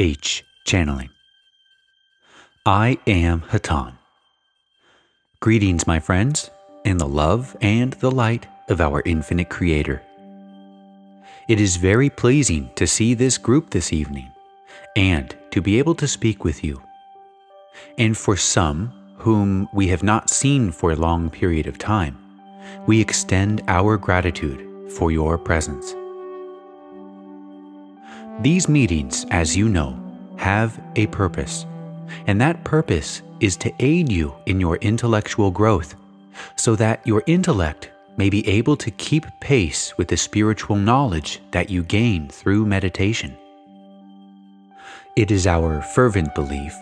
H. Channeling. I am Hatonn. Greetings, my friends, in the love and the light of our infinite Creator. It is very pleasing to see this group this evening and to be able to speak with you. And for some whom we have not seen for a long period of time, we extend our gratitude for your presence. These meetings, as you know, have a purpose, and that purpose is to aid you in your intellectual growth so that your intellect may be able to keep pace with the spiritual knowledge that you gain through meditation. It is our fervent belief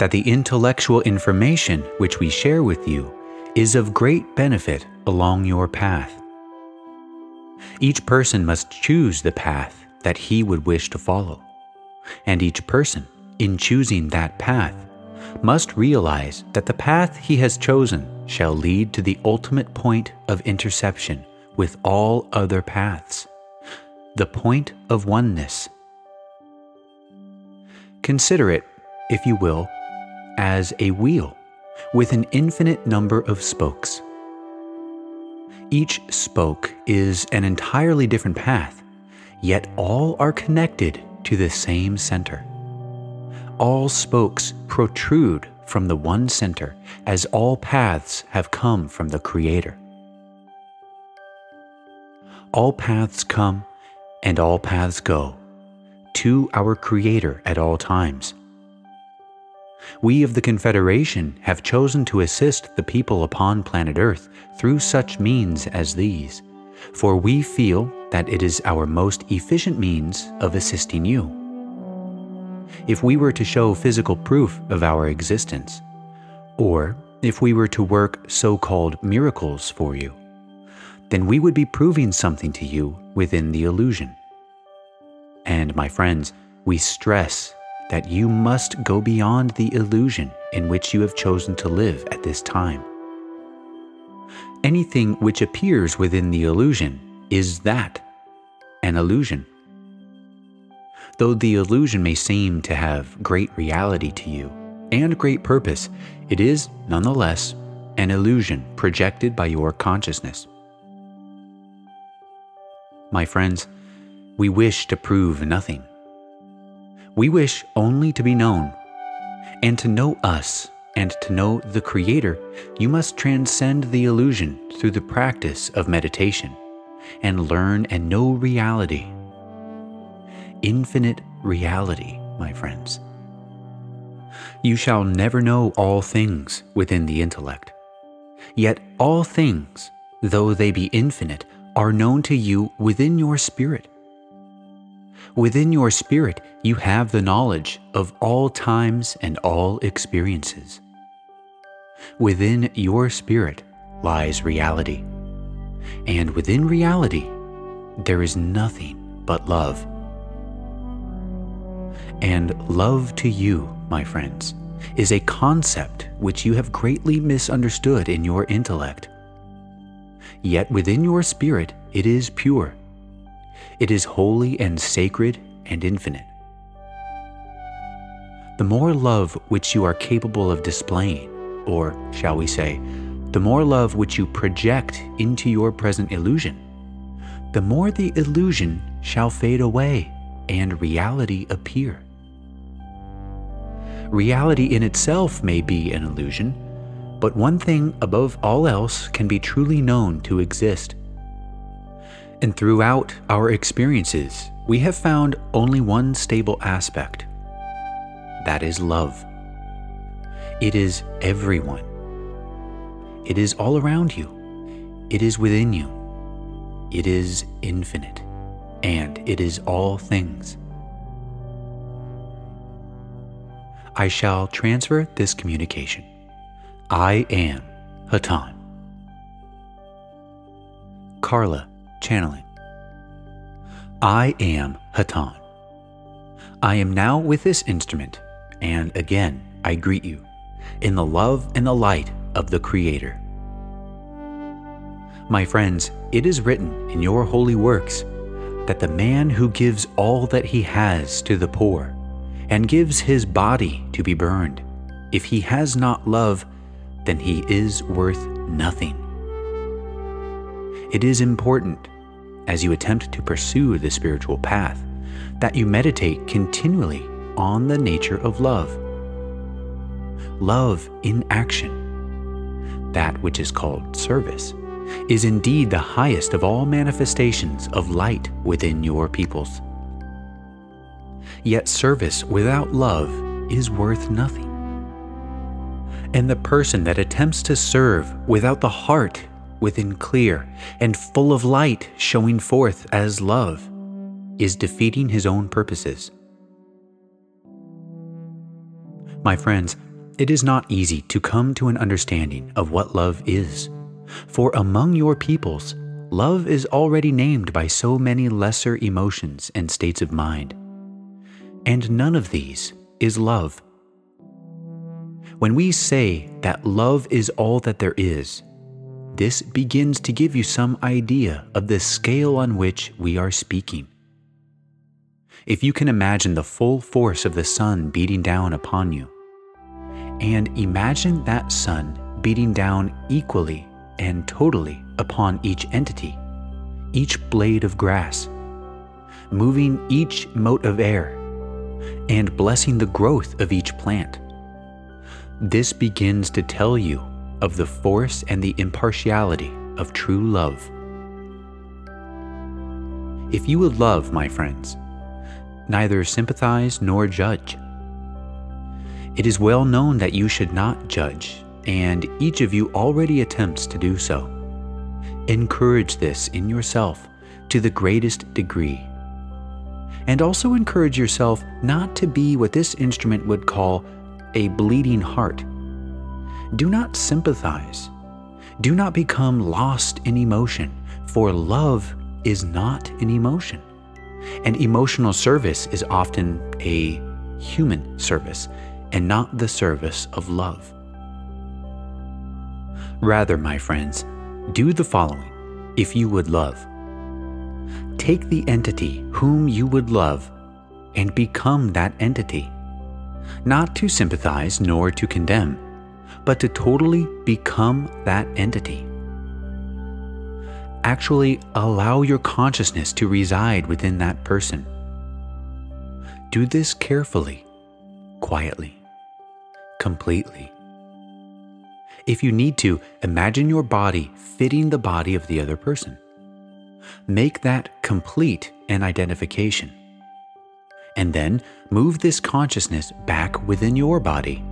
that the intellectual information which we share with you is of great benefit along your path. Each person must choose the path that he would wish to follow, and each person, in choosing that path, must realize that the path he has chosen shall lead to the ultimate point of interception with all other paths, the point of oneness. Consider it, if you will, as a wheel with an infinite number of spokes. Each spoke is an entirely different path, yet all are connected to the same center. All spokes protrude from the one center, as all paths have come from the Creator. All paths come and all paths go to our Creator at all times we of the Confederation have chosen to assist the people upon planet Earth through such means as these, for we feel that it is our most efficient means of assisting you. If we were to show physical proof of our existence, or if we were to work so called miracles for you, then we would be proving something to you within the illusion. And, my friends, we stress that you must go beyond the illusion in which you have chosen to live at this time. Anything which appears within the illusion is that an illusion. Though the illusion may seem to have great reality to you and great purpose, it is, nonetheless, an illusion projected by your consciousness. My friends, we wish to prove nothing we wish only to be known. And to know us and to know the Creator, you must transcend the illusion through the practice of meditation and learn and know reality. Infinite reality, my friends. You shall never know all things within the intellect. Yet all things, though they be infinite, are known to you within your spirit. Within your spirit, you have the knowledge of all times and all experiences. Within your spirit lies reality. And within reality, there is nothing but love. And love to you, my friends, is a concept which you have greatly misunderstood in your intellect. Yet within your spirit, it is pure it is holy and sacred and infinite. The more love which you are capable of displaying, or shall we say, the more love which you project into your present illusion, the more the illusion shall fade away and reality appear. Reality in itself may be an illusion, but one thing above all else can be truly known to exist and throughout our experiences, we have found only one stable aspect that is love. It is everyone. It is all around you. It is within you. It is infinite. And it is all things. I shall transfer this communication. I am Hatonn. Carla channeling. I am Hatonn. I am now with this instrument, and again I greet you in the love and the light of the Creator. My friends, it is written in your holy works that the man who gives all that he has to the poor and gives his body to be burned, if he has not love, then he is worth nothing. It is important, as you attempt to pursue the spiritual path, that you meditate continually on the nature of love. Love in action, that which is called service, is indeed the highest of all manifestations of light within your peoples. Yet service without love is worth nothing. And the person that attempts to serve without the heart within clear and full of light showing forth as love is defeating his own purposes. My friends, it is not easy to come to an understanding of what love is. For among your peoples, love is already named by so many lesser emotions and states of mind. And none of these is love. When we say that love is all that there is, this begins to give you some idea of the scale on which we are speaking. If you can imagine the full force of the sun beating down upon you, and imagine that sun beating down equally and totally upon each entity, each blade of grass, moving each mote of air, and blessing the growth of each plant. This begins to tell you of the force and the impartiality of true love. If you would love, my friends, neither sympathize nor judge. It is well known that you should not judge, and each of you already attempts to do so. Encourage this in yourself to the greatest degree. And also encourage yourself not to be what this instrument would call a bleeding heart. Do not sympathize. Do not become lost in emotion, for love is not an emotion. And emotional service is often a human service and not the service of love. Rather, my friends, do the following if you would love. Take the entity whom you would love and become that entity. Not to sympathize nor to condemn, but to totally become that entity actually allow your consciousness to reside within that person. Do this carefully, quietly, completely. If you need to, imagine your body fitting the body of the other person. Make that complete an identification. And then move this consciousness back within your body.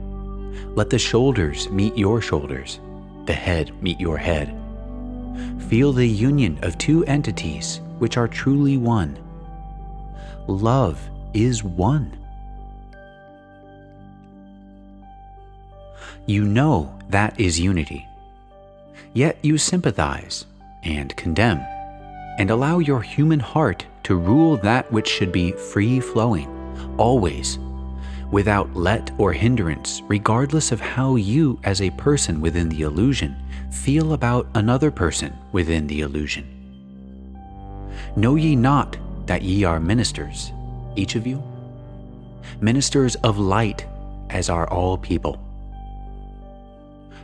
Let the shoulders meet your shoulders, the head meet your head Feel the union of two entities which are truly one. Love is one. You know that is unity. Yet you sympathize and condemn and allow your human heart to rule that which should be free flowing, always without let or hindrance, regardless of how you, as a person within the illusion, feel about another person within the illusion. Know ye not that ye are ministers, each of you? Ministers of light, as are all people.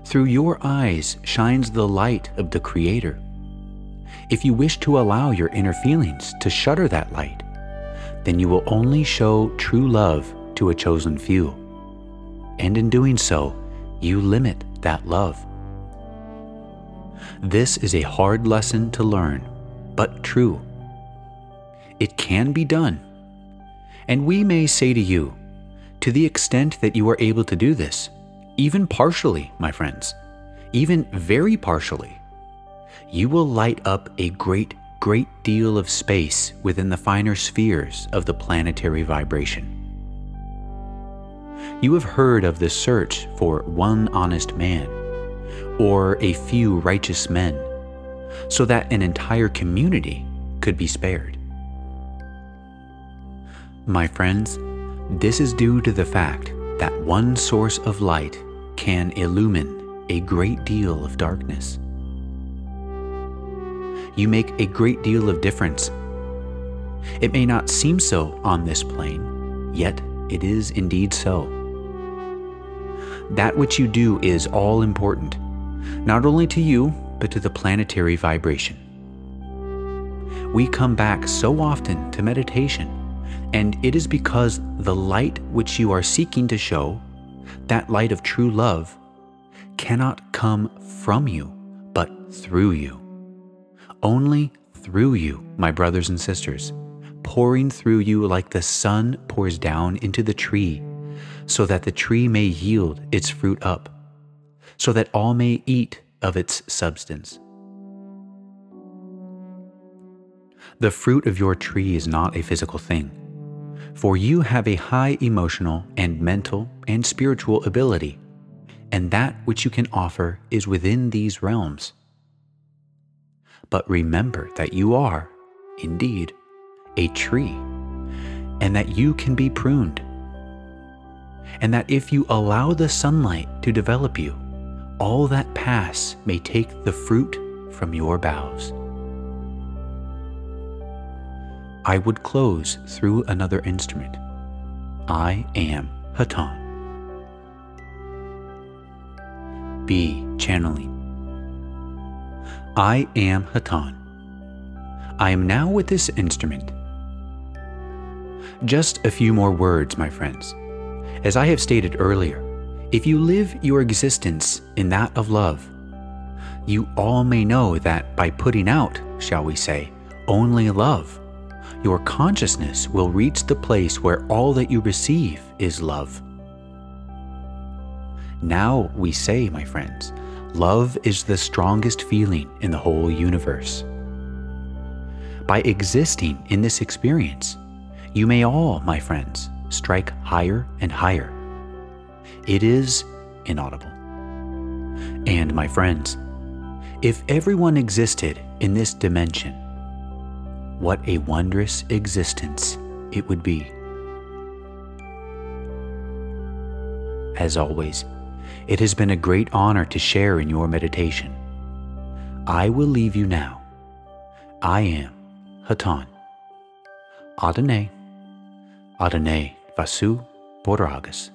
Through your eyes shines the light of the Creator. If you wish to allow your inner feelings to shutter that light, then you will only show true love to a chosen few. And in doing so, you limit that love. This is a hard lesson to learn, but true. It can be done. And we may say to you, to the extent that you are able to do this, even partially, my friends, even very partially, you will light up a great, great deal of space within the finer spheres of the planetary vibration. You have heard of the search for one honest man, or a few righteous men, so that an entire community could be spared. My friends, this is due to the fact that one source of light can illumine a great deal of darkness. You make a great deal of difference. It may not seem so on this plane, yet it is indeed so. That which you do is all important, not only to you, but to the planetary vibration. We come back so often to meditation, and it is because the light which you are seeking to show, that light of true love, cannot come from you, but through you. Only through you, my brothers and sisters, pouring through you like the sun pours down into the tree, so that the tree may yield its fruit up, so that all may eat of its substance. The fruit of your tree is not a physical thing, for you have a high emotional and mental and spiritual ability, and that which you can offer is within these realms. But remember that you are, indeed, a tree, and that you can be pruned. And that if you allow the sunlight to develop you, all that pass may take the fruit from your boughs. I would close through another instrument. I am Hatonn. B. Channeling. I am Hatonn. I am now with this instrument just a few more words, my friends. As I have stated earlier, if you live your existence in that of love, you all may know that by putting out, shall we say, only love, your consciousness will reach the place where all that you receive is love. Now we say, my friends, love is the strongest feeling in the whole universe. By existing in this experience, you may all, my friends, strike higher and higher. It is inaudible. And, my friends, if everyone existed in this dimension, what a wondrous existence it would be. As always, it has been a great honor to share in your meditation. I will leave you now. I am Hatonn. Adonai. Adonai Vasu Boragas.